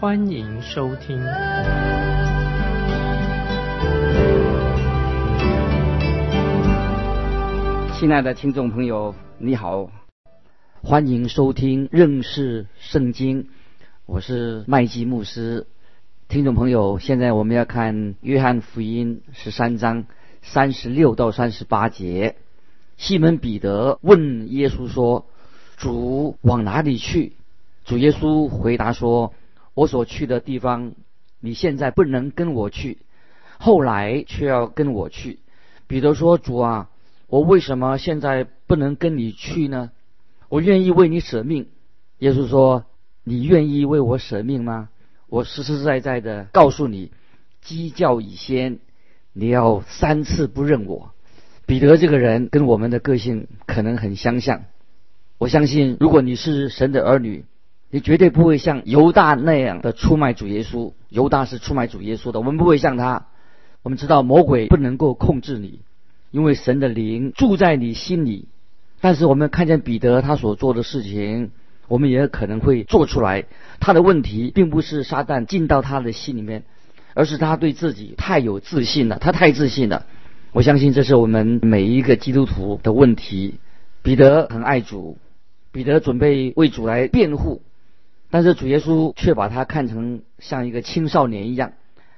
欢迎收听。亲爱的听众朋友，你好，欢迎收听认识圣经，我是麦基牧师。听众朋友，现在我们要看约翰福音十三章。三十六到三十八节，西门彼得问耶稣说：“主往哪里去？”主耶稣回答说：“我所去的地方，你现在不能跟我去，后来却要跟我去。”彼得说：“主啊，我为什么现在不能跟你去呢？我愿意为你舍命。”耶稣说：“你愿意为我舍命吗？我实实在在的告诉你，鸡叫已先。”你要三次不认我，彼得这个人跟我们的个性可能很相像。我相信，如果你是神的儿女，你绝对不会像犹大那样的出卖主耶稣。犹大是出卖主耶稣的，我们不会像他。我们知道魔鬼不能够控制你，因为神的灵住在你心里。但是我们看见彼得他所做的事情，我们也可能会做出来。他的问题并不是撒旦进到他的心里面。而是他对自己太有自信了，他太自信了。我相信这是我们每一个基督徒的问题。彼得很爱主，彼得准备为主来辩护，但是主耶稣却把他看成像一个青少年一样，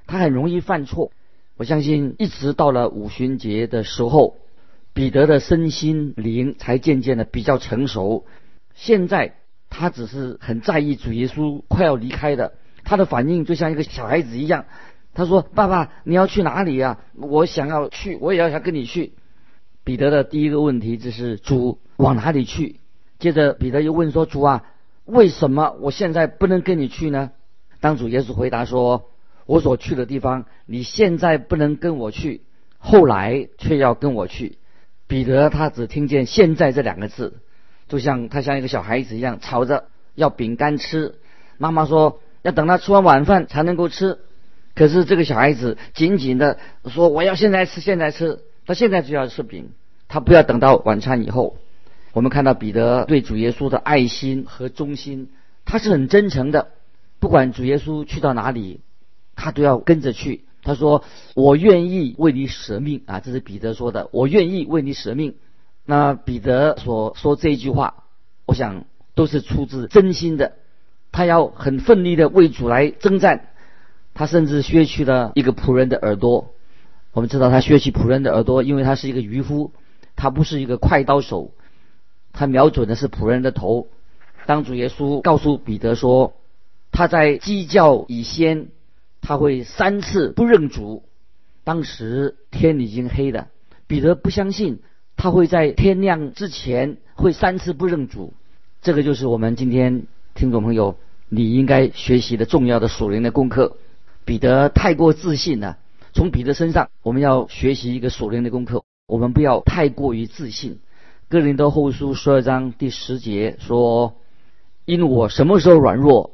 他很容易犯错。我相信一直到了五旬节的时候，彼得的身心灵才渐渐的比较成熟。现在他只是很在意主耶稣快要离开的，他的反应就像一个小孩子一样。他说：“爸爸，你要去哪里呀？我想要去，我也要想跟你去。”彼得的第一个问题就是：“主往哪里去？”接着彼得又问说：“主啊，为什么我现在不能跟你去呢？”当主耶稣回答说：“我所去的地方，你现在不能跟我去，后来却要跟我去。”彼得他只听见“现在”这两个字，就像他像一个小孩子一样吵着要饼干吃。妈妈说要等他吃完晚饭才能够吃。可是这个小孩子紧紧的说：“我要现在吃，现在吃。他现在就要吃饼，他不要等到晚餐以后。”我们看到彼得对主耶稣的爱心和忠心，他是很真诚的。不管主耶稣去到哪里，他都要跟着去。他说：“我愿意为你舍命啊！”这是彼得说的：“我愿意为你舍命。”那彼得所说这一句话，我想都是出自真心的。他要很奋力的为主来征战。他甚至削去了一个仆人的耳朵。我们知道他削去仆人的耳朵，因为他是一个渔夫，他不是一个快刀手，他瞄准的是仆人的头。当主耶稣告诉彼得说他在鸡叫以先他会三次不认主，当时天已经黑了，彼得不相信他会在天亮之前会三次不认主。这个就是我们今天听众朋友你应该学习的重要的属灵的功课。彼得太过自信了。从彼得身上，我们要学习一个属灵的功课。我们不要太过于自信。哥林多后书十二章第十节说：“因我什么时候软弱，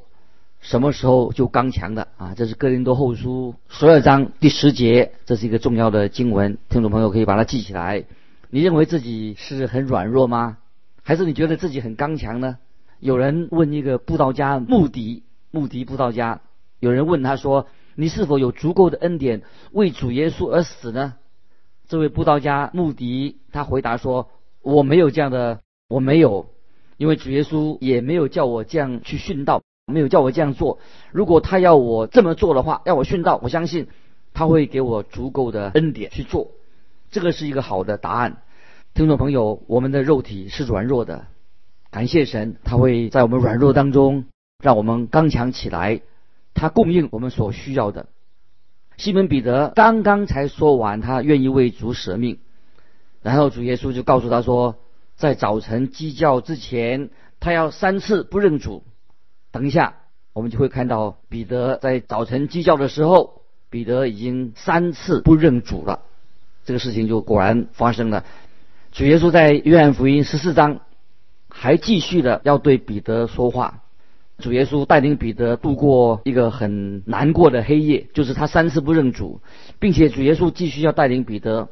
什么时候就刚强的。”啊，这是哥林多后书十二章第十节，这是一个重要的经文。听众朋友可以把它记起来。你认为自己是很软弱吗？还是你觉得自己很刚强呢？有人问一个布道家穆迪，穆迪布道家，有人问他说。你是否有足够的恩典为主耶稣而死呢？这位布道家穆迪他回答说：“我没有这样的，我没有，因为主耶稣也没有叫我这样去殉道，没有叫我这样做。如果他要我这么做的话，要我殉道，我相信他会给我足够的恩典去做。这个是一个好的答案。听众朋友，我们的肉体是软弱的，感谢神，他会在我们软弱当中让我们刚强起来。”他供应我们所需要的。西门彼得刚刚才说完，他愿意为主舍命，然后主耶稣就告诉他说，在早晨鸡叫之前，他要三次不认主。等一下，我们就会看到彼得在早晨鸡叫的时候，彼得已经三次不认主了。这个事情就果然发生了。主耶稣在约翰福音十四章还继续的要对彼得说话。主耶稣带领彼得度过一个很难过的黑夜，就是他三次不认主，并且主耶稣继续要带领彼得，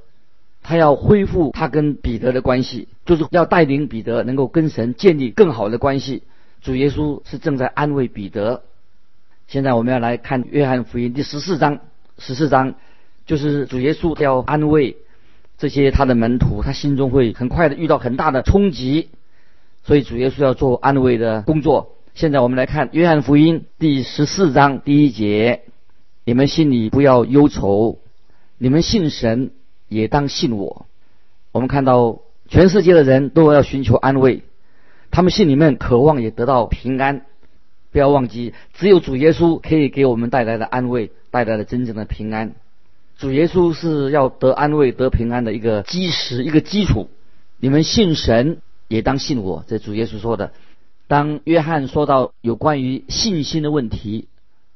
他要恢复他跟彼得的关系，就是要带领彼得能够跟神建立更好的关系。主耶稣是正在安慰彼得。现在我们要来看约翰福音第十四章，十四章就是主耶稣要安慰这些他的门徒，他心中会很快的遇到很大的冲击，所以主耶稣要做安慰的工作。现在我们来看约翰福音第十四章第一节：你们心里不要忧愁，你们信神也当信我。我们看到全世界的人都要寻求安慰，他们心里面渴望也得到平安。不要忘记，只有主耶稣可以给我们带来的安慰，带来了真正的平安。主耶稣是要得安慰、得平安的一个基石、一个基础。你们信神也当信我，这主耶稣说的。当约翰说到有关于信心的问题，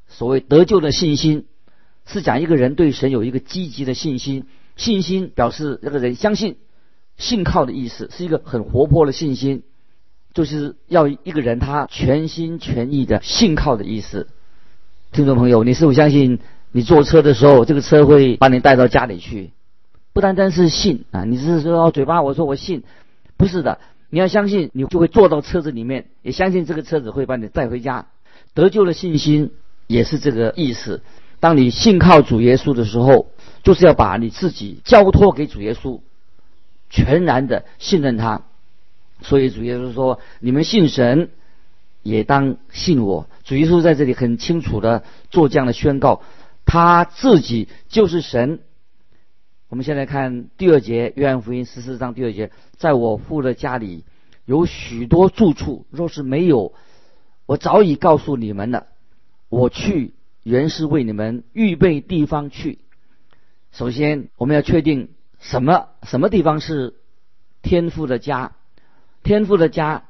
所谓得救的信心，是讲一个人对神有一个积极的信心。信心表示这个人相信、信靠的意思，是一个很活泼的信心，就是要一个人他全心全意的信靠的意思。听众朋友，你是否相信你坐车的时候，这个车会把你带到家里去？不单单是信啊，你是说嘴巴我说我信，不是的。你要相信，你就会坐到车子里面，也相信这个车子会把你带回家。得救的信心也是这个意思。当你信靠主耶稣的时候，就是要把你自己交托给主耶稣，全然的信任他。所以主耶稣说：“你们信神，也当信我。”主耶稣在这里很清楚的做这样的宣告，他自己就是神。我们先来看第二节，约翰福音十四章第二节，在我父的家里有许多住处，若是没有，我早已告诉你们了。我去原是为你们预备地方去。首先，我们要确定什么什么地方是天父的家，天父的家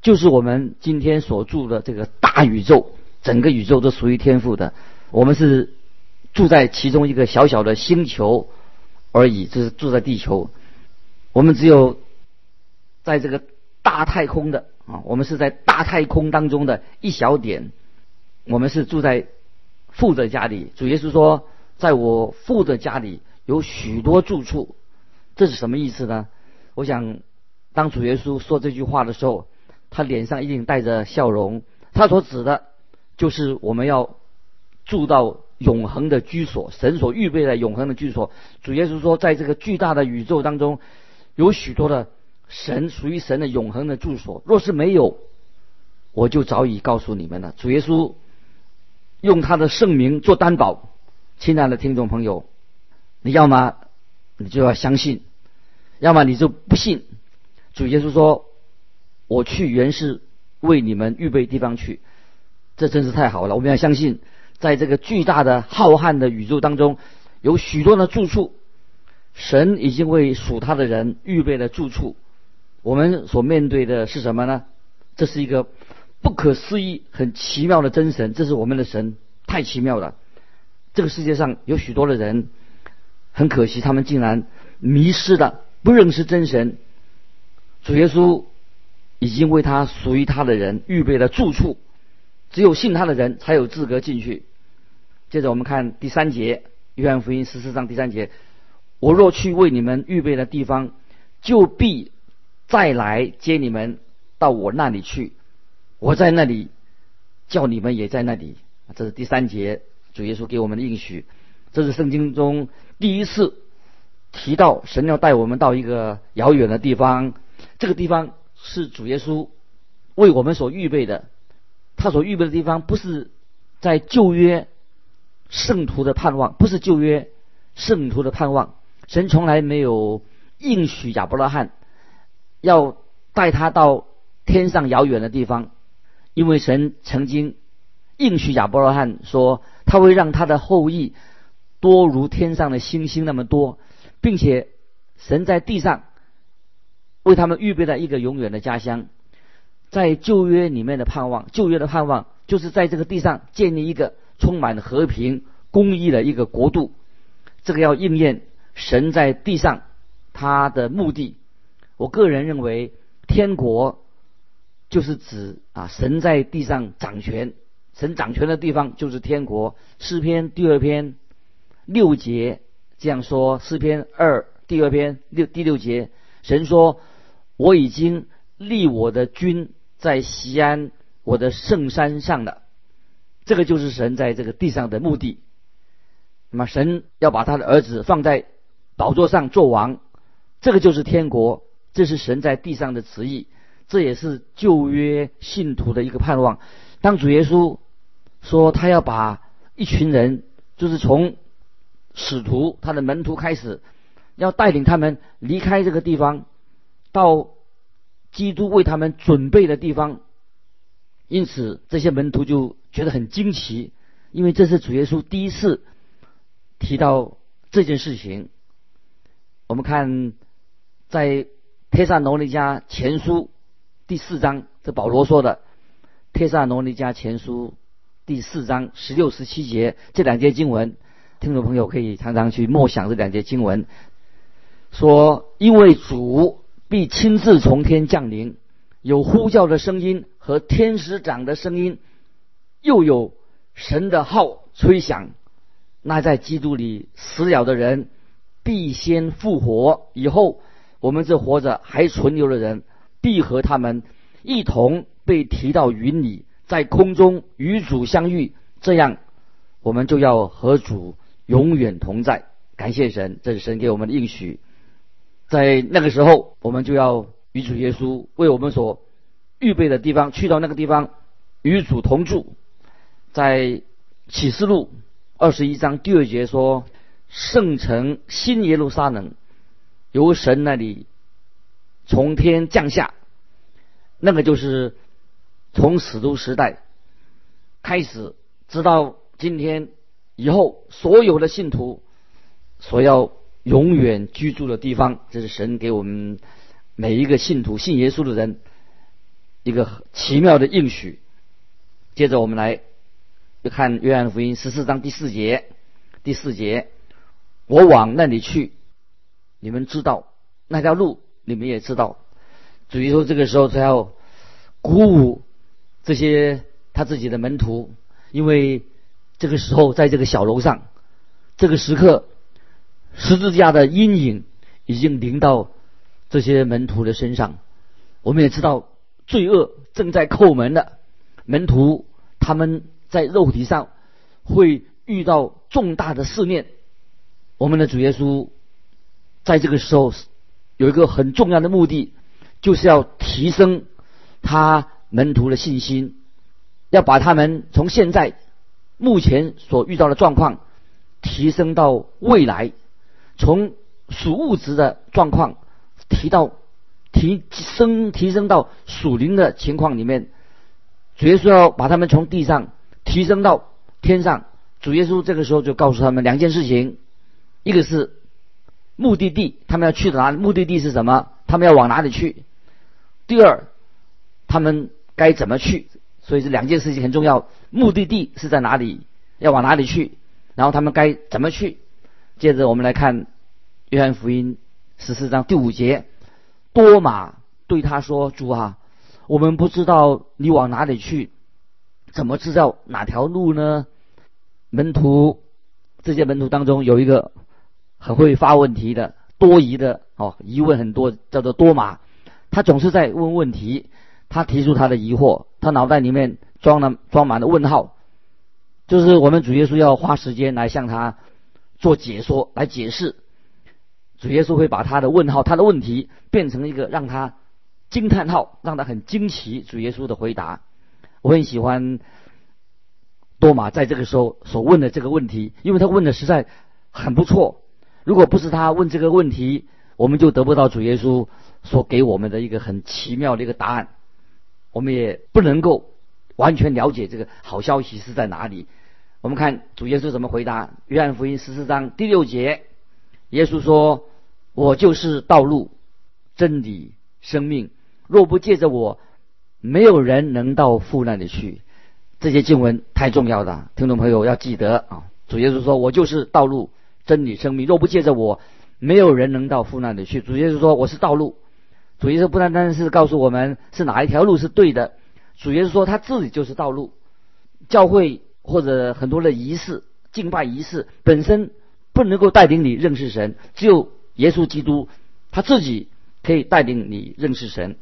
就是我们今天所住的这个大宇宙，整个宇宙都属于天父的。我们是。住在其中一个小小的星球而已，就是住在地球。我们只有在这个大太空的啊，我们是在大太空当中的一小点。我们是住在父的家里。主耶稣说，在我父的家里有许多住处，这是什么意思呢？我想，当主耶稣说这句话的时候，他脸上一定带着笑容。他所指的，就是我们要住到。永恒的居所，神所预备的永恒的居所。主耶稣说，在这个巨大的宇宙当中，有许多的神属于神的永恒的住所。若是没有，我就早已告诉你们了。主耶稣用他的圣名做担保，亲爱的听众朋友，你要么你就要相信，要么你就不信。主耶稣说：“我去原是为你们预备地方去。”这真是太好了，我们要相信。在这个巨大的浩瀚的宇宙当中，有许多的住处，神已经为属他的人预备了住处。我们所面对的是什么呢？这是一个不可思议、很奇妙的真神，这是我们的神，太奇妙了。这个世界上有许多的人，很可惜，他们竟然迷失了，不认识真神。主耶稣已经为他属于他的人预备了住处，只有信他的人才有资格进去。接着我们看第三节，约翰福音十四章第三节：我若去为你们预备的地方，就必再来接你们到我那里去。我在那里，叫你们也在那里。这是第三节，主耶稣给我们的应许。这是圣经中第一次提到神要带我们到一个遥远的地方。这个地方是主耶稣为我们所预备的。他所预备的地方不是在旧约。圣徒的盼望不是旧约圣徒的盼望，神从来没有应许亚伯拉罕要带他到天上遥远的地方，因为神曾经应许亚伯拉罕说他会让他的后裔多如天上的星星那么多，并且神在地上为他们预备了一个永远的家乡。在旧约里面的盼望，旧约的盼望。就是在这个地上建立一个充满和平、公义的一个国度。这个要应验神在地上他的目的。我个人认为，天国就是指啊，神在地上掌权，神掌权的地方就是天国。诗篇第二篇六节这样说：诗篇二第二篇六第六节，神说：“我已经立我的君在西安我的圣山上了。”这个就是神在这个地上的目的。那么，神要把他的儿子放在宝座上做王，这个就是天国。这是神在地上的旨意，这也是旧约信徒的一个盼望。当主耶稣说他要把一群人，就是从使徒他的门徒开始，要带领他们离开这个地方，到基督为他们准备的地方。因此，这些门徒就觉得很惊奇，因为这是主耶稣第一次提到这件事情。我们看在。《帖萨罗尼迦前书》第四章，这保罗说的，《帖萨罗尼迦前书》第四章十六、十七节这两节经文，听众朋友可以常常去默想这两节经文。说，因为主必亲自从天降临，有呼叫的声音和天使长的声音，又有神的号吹响。那在基督里死了的人，必先复活，以后。我们这活着还存留的人，必和他们一同被提到云里，在空中与主相遇。这样，我们就要和主永远同在。感谢神，这是神给我们的应许。在那个时候，我们就要与主耶稣为我们所预备的地方，去到那个地方与主同住。在启示录二十一章第二节说：“圣城新耶路撒冷。”由神那里从天降下，那个就是从使徒时代开始，直到今天以后，所有的信徒所要永远居住的地方，这是神给我们每一个信徒信耶稣的人一个奇妙的应许。接着我们来看约翰福音十四章第四节，第四节，我往那里去。你们知道那条路，你们也知道。主耶稣这个时候他要鼓舞这些他自己的门徒，因为这个时候在这个小楼上，这个时刻十字架的阴影已经临到这些门徒的身上。我们也知道罪恶正在叩门的门徒，他们在肉体上会遇到重大的试炼。我们的主耶稣。在这个时候，有一个很重要的目的，就是要提升他门徒的信心，要把他们从现在目前所遇到的状况提升到未来，从属物质的状况提到提升提升到属灵的情况里面。主耶稣要把他们从地上提升到天上。主耶稣这个时候就告诉他们两件事情，一个是。目的地，他们要去哪里？目的地是什么？他们要往哪里去？第二，他们该怎么去？所以这两件事情很重要。目的地是在哪里？要往哪里去？然后他们该怎么去？接着我们来看约翰福音十四章第五节，多马对他说：“主啊，我们不知道你往哪里去，怎么知道哪条路呢？”门徒这些门徒当中有一个。很会发问题的，多疑的哦，疑问很多，叫做多马。他总是在问问题，他提出他的疑惑，他脑袋里面装了装满了问号。就是我们主耶稣要花时间来向他做解说，来解释。主耶稣会把他的问号、他的问题变成一个让他惊叹号，让他很惊奇。主耶稣的回答，我很喜欢多马在这个时候所问的这个问题，因为他问的实在很不错。如果不是他问这个问题，我们就得不到主耶稣所给我们的一个很奇妙的一个答案。我们也不能够完全了解这个好消息是在哪里。我们看主耶稣怎么回答。约翰福音十四章第六节，耶稣说：“我就是道路、真理、生命。若不借着我，没有人能到父那里去。”这些经文太重要了，听众朋友要记得啊！主耶稣说：“我就是道路、真理、生命，若不借着我，没有人能到父那里去。”主耶稣说：“我是道路。”主耶稣不单单是告诉我们是哪一条路是对的，主耶稣说他自己就是道路。教会或者很多的仪式、敬拜仪式本身不能够带领你认识神，只有耶稣基督他自己可以带领你认识神。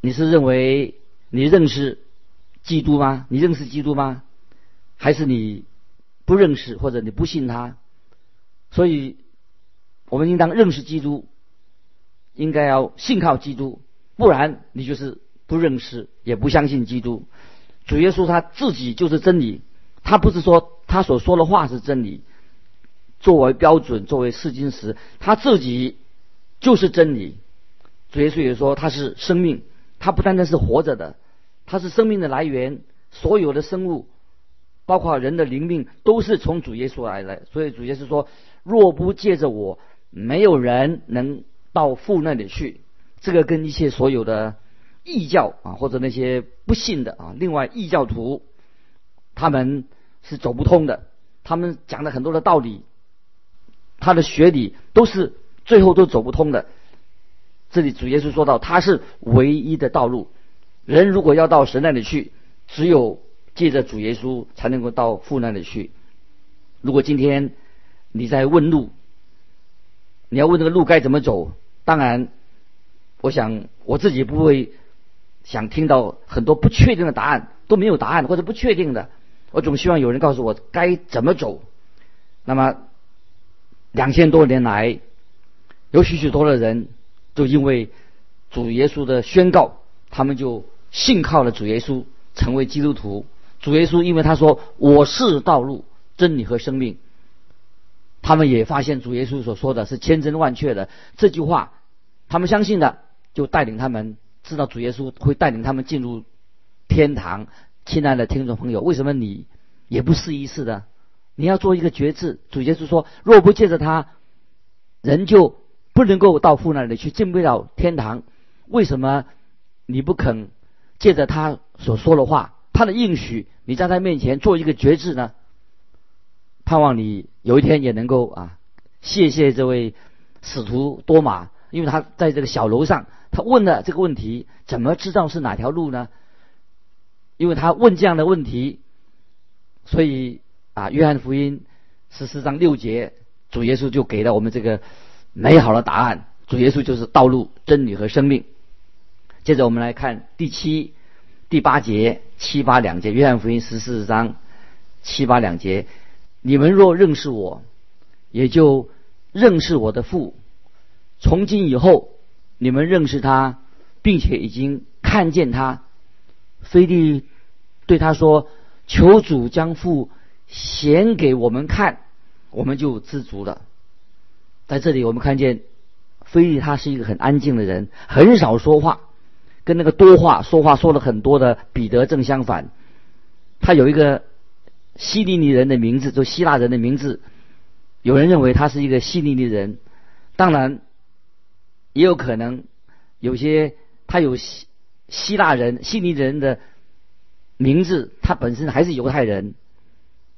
你是认为你认识基督吗？你认识基督吗？还是你不认识或者你不信他？所以，我们应当认识基督，应该要信靠基督，不然你就是不认识也不相信基督。主耶稣他自己就是真理，他不是说他所说的话是真理，作为标准作为试金石，他自己就是真理。主耶稣也说他是生命。它不单单是活着的，它是生命的来源。所有的生物，包括人的灵命，都是从主耶稣来的。所以主耶稣说：“若不借着我，没有人能到父那里去。”这个跟一切所有的异教啊，或者那些不信的啊，另外异教徒，他们是走不通的。他们讲的很多的道理，他的学理都是最后都走不通的。这里主耶稣说到，他是唯一的道路。人如果要到神那里去，只有借着主耶稣才能够到父那里去。如果今天你在问路，你要问这个路该怎么走，当然，我想我自己不会想听到很多不确定的答案，都没有答案或者不确定的。我总希望有人告诉我该怎么走。那么两千多年来，有许许多的人。就因为主耶稣的宣告，他们就信靠了主耶稣，成为基督徒。主耶稣因为他说我是道路、真理和生命，他们也发现主耶稣所说的是千真万确的这句话，他们相信的，就带领他们知道主耶稣会带领他们进入天堂。亲爱的听众朋友，为什么你也不试一试的？你要做一个决志。主耶稣说，若不借着他，人就。不能够到父那里去，进不了天堂。为什么你不肯借着他所说的话，他的应许，你在他面前做一个决志呢？盼望你有一天也能够啊，谢谢这位使徒多马，因为他在这个小楼上，他问了这个问题：怎么知道是哪条路呢？因为他问这样的问题，所以啊，约翰福音十四章六节，主耶稣就给了我们这个。美好的答案，主耶稣就是道路、真理和生命。接着我们来看第七、第八节、七八两节，约翰福音十四章七八两节：你们若认识我，也就认识我的父。从今以后，你们认识他，并且已经看见他。菲利对他说：“求主将父显给我们看，我们就知足了。”在这里，我们看见菲利他是一个很安静的人，很少说话，跟那个多话说话说了很多的彼得正相反。他有一个希利尼人的名字，就希腊人的名字。有人认为他是一个希利尼人，当然也有可能有些他有希希腊人、希利人的名字，他本身还是犹太人。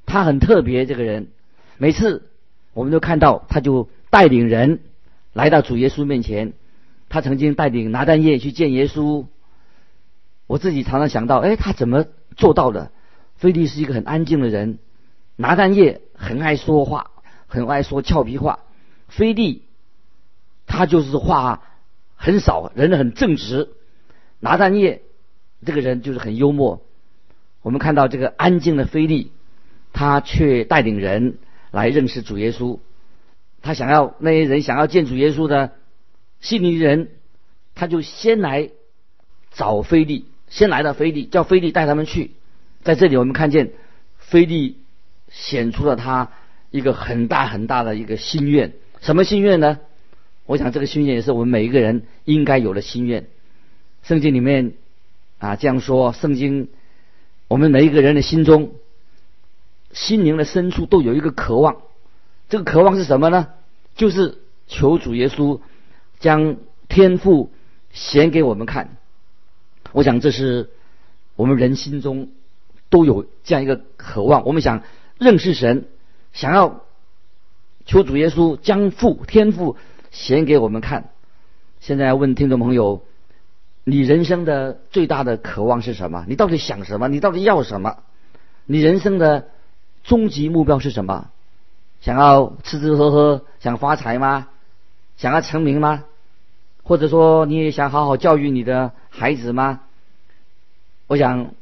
他很特别，这个人每次我们都看到他就。带领人来到主耶稣面前，他曾经带领拿单叶去见耶稣。我自己常常想到，哎，他怎么做到的？菲利是一个很安静的人，拿单叶很爱说话，很爱说俏皮话。菲利他就是话很少，人很正直。拿单叶这个人就是很幽默。我们看到这个安静的菲利，他却带领人来认识主耶稣。他想要那些人想要见主耶稣的信尼人，他就先来找菲利，先来到菲利，叫菲利带他们去。在这里，我们看见菲利显出了他一个很大很大的一个心愿。什么心愿呢？我想这个心愿也是我们每一个人应该有的心愿。圣经里面啊这样说：圣经，我们每一个人的心中，心灵的深处都有一个渴望。这个渴望是什么呢？就是求主耶稣将天赋显给我们看。我想这是我们人心中都有这样一个渴望，我们想认识神，想要求主耶稣将父天父显给我们看。现在问听众朋友，你人生的最大的渴望是什么？你到底想什么？你到底要什么？你人生的终极目标是什么？想要吃吃喝喝，想发财吗？想要成名吗？或者说你也想好好教育你的孩子吗？我想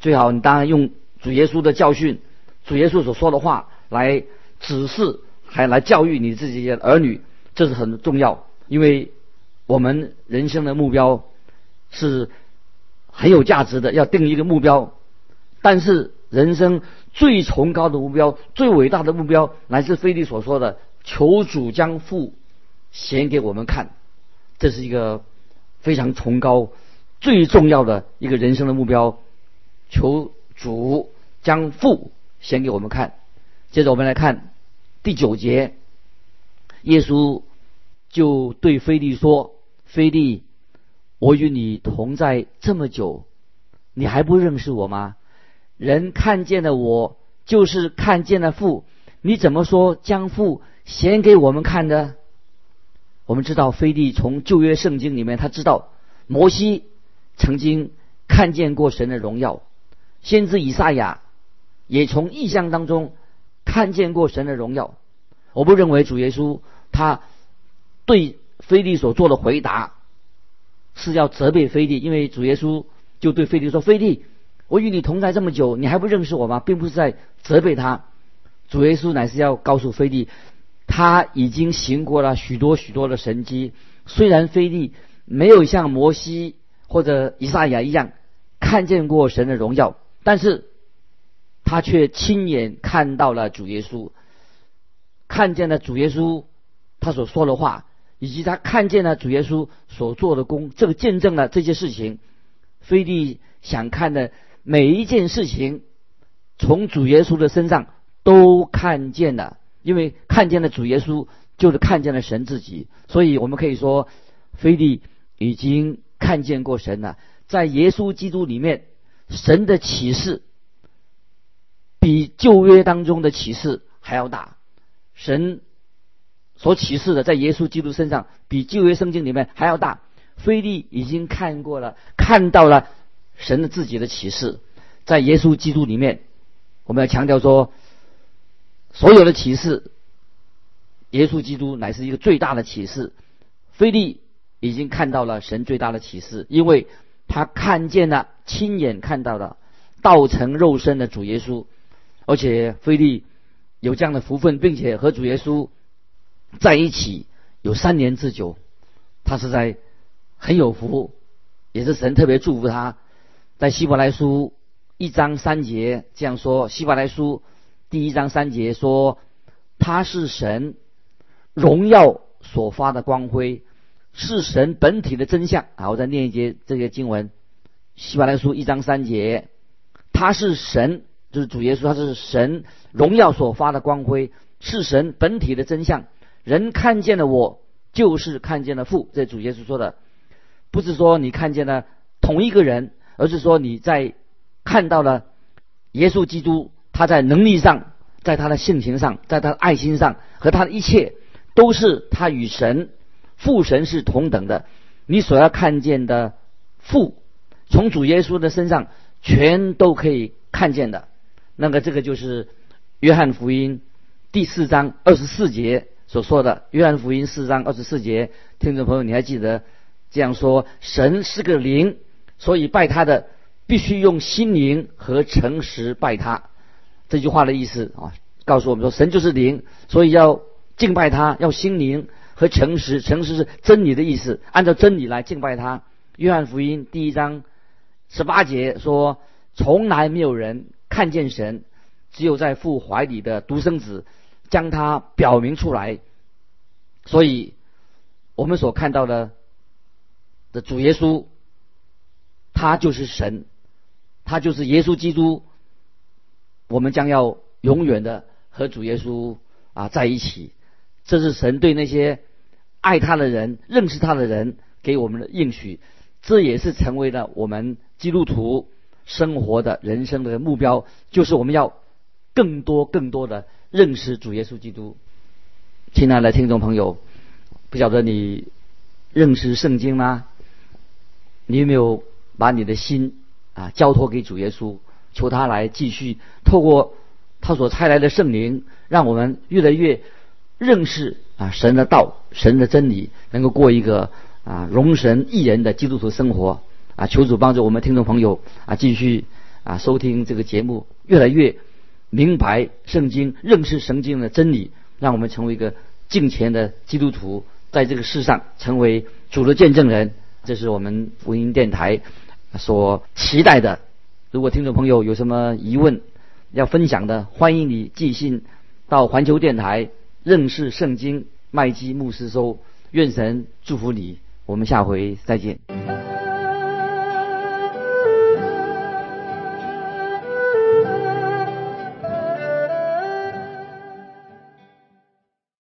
最好你当然用主耶稣的教训，主耶稣所说的话来指示，还来教育你自己的儿女，这是很重要。因为我们人生的目标是很有价值的，要定一个目标。但是人生最崇高的目标、最伟大的目标，乃是菲利所说的：“求主将父显给我们看。”这是一个非常崇高、最重要的一个人生的目标。求主将父显给我们看。接着我们来看第九节，耶稣就对菲利说：“菲利，我与你同在这么久，你还不认识我吗？人看见了我，就是看见了父。你怎么说将父显给我们看的？”我们知道，菲利从旧约圣经里面，他知道摩西曾经看见过神的荣耀，先知以赛亚也从异象当中看见过神的荣耀。我不认为主耶稣他对菲利所做的回答是要责备菲利，因为主耶稣就对菲利说：“菲利，我与你同在这么久，你还不认识我吗？”并不是在责备他，主耶稣乃是要告诉菲利。他已经行过了许多许多的神迹，虽然菲利没有像摩西或者以赛亚一样看见过神的荣耀，但是他却亲眼看到了主耶稣，看见了主耶稣他所说的话，以及他看见了主耶稣所做的功，这个见证了这些事情。菲利想看的每一件事情，从主耶稣的身上都看见了。因为看见了主耶稣，就是看见了神自己，所以我们可以说，菲利已经看见过神了。在耶稣基督里面，神的启示比旧约当中的启示还要大。神所启示的，在耶稣基督身上，比旧约圣经里面还要大。菲利已经看过了，看到了神的自己的启示，在耶稣基督里面，我们要强调说。所有的启示，耶稣基督乃是一个最大的启示。菲利已经看到了神最大的启示，因为他看见了，亲眼看到了道成肉身的主耶稣，而且菲利有这样的福分，并且和主耶稣在一起有三年之久，他是在很有福，也是神特别祝福他。在希伯来书一章三节这样说：希伯来书。第一章三节说，他是神荣耀所发的光辉，是神本体的真相。啊，我再念一节这些经文，希伯来书一章三节，他是神，就是主耶稣，他是神荣耀所发的光辉，是神本体的真相。人看见了我，就是看见了父。这主耶稣说的，不是说你看见了同一个人，而是说你在看到了耶稣基督。他在能力上，在他的性情上，在他的爱心上，和他的一切，都是他与神父神是同等的。你所要看见的父，从主耶稣的身上全都可以看见的。那个这个就是约翰福音第四章二十四节所说的。约翰福音四章二十四节，听众朋友，你还记得这样说：神是个灵，所以拜他的必须用心灵和诚实拜他。这句话的意思啊，告诉我们说，神就是灵，所以要敬拜他，要心灵和诚实。诚实是真理的意思，按照真理来敬拜他。约翰福音第一章十八节说：“从来没有人看见神，只有在父怀里的独生子将他表明出来。”所以，我们所看到的的主耶稣，他就是神，他就是耶稣基督。我们将要永远的和主耶稣啊在一起，这是神对那些爱他的人、认识他的人给我们的应许，这也是成为了我们基督徒生活的人生的目标，就是我们要更多更多的认识主耶稣基督。亲爱的听众朋友，不晓得你认识圣经吗？你有没有把你的心啊交托给主耶稣，求他来继续透过他所差来的圣灵，让我们越来越认识啊神的道、神的真理，能够过一个啊容神益人的基督徒生活啊！求主帮助我们听众朋友啊继续啊收听这个节目，越来越明白圣经、认识圣经的真理，让我们成为一个敬虔的基督徒，在这个世上成为主的见证人。这是我们福音电台所期待的。如果听众朋友有什么疑问要分享的，欢迎你寄信到环球电台认识圣经麦基牧师说。愿神祝福你，我们下回再见。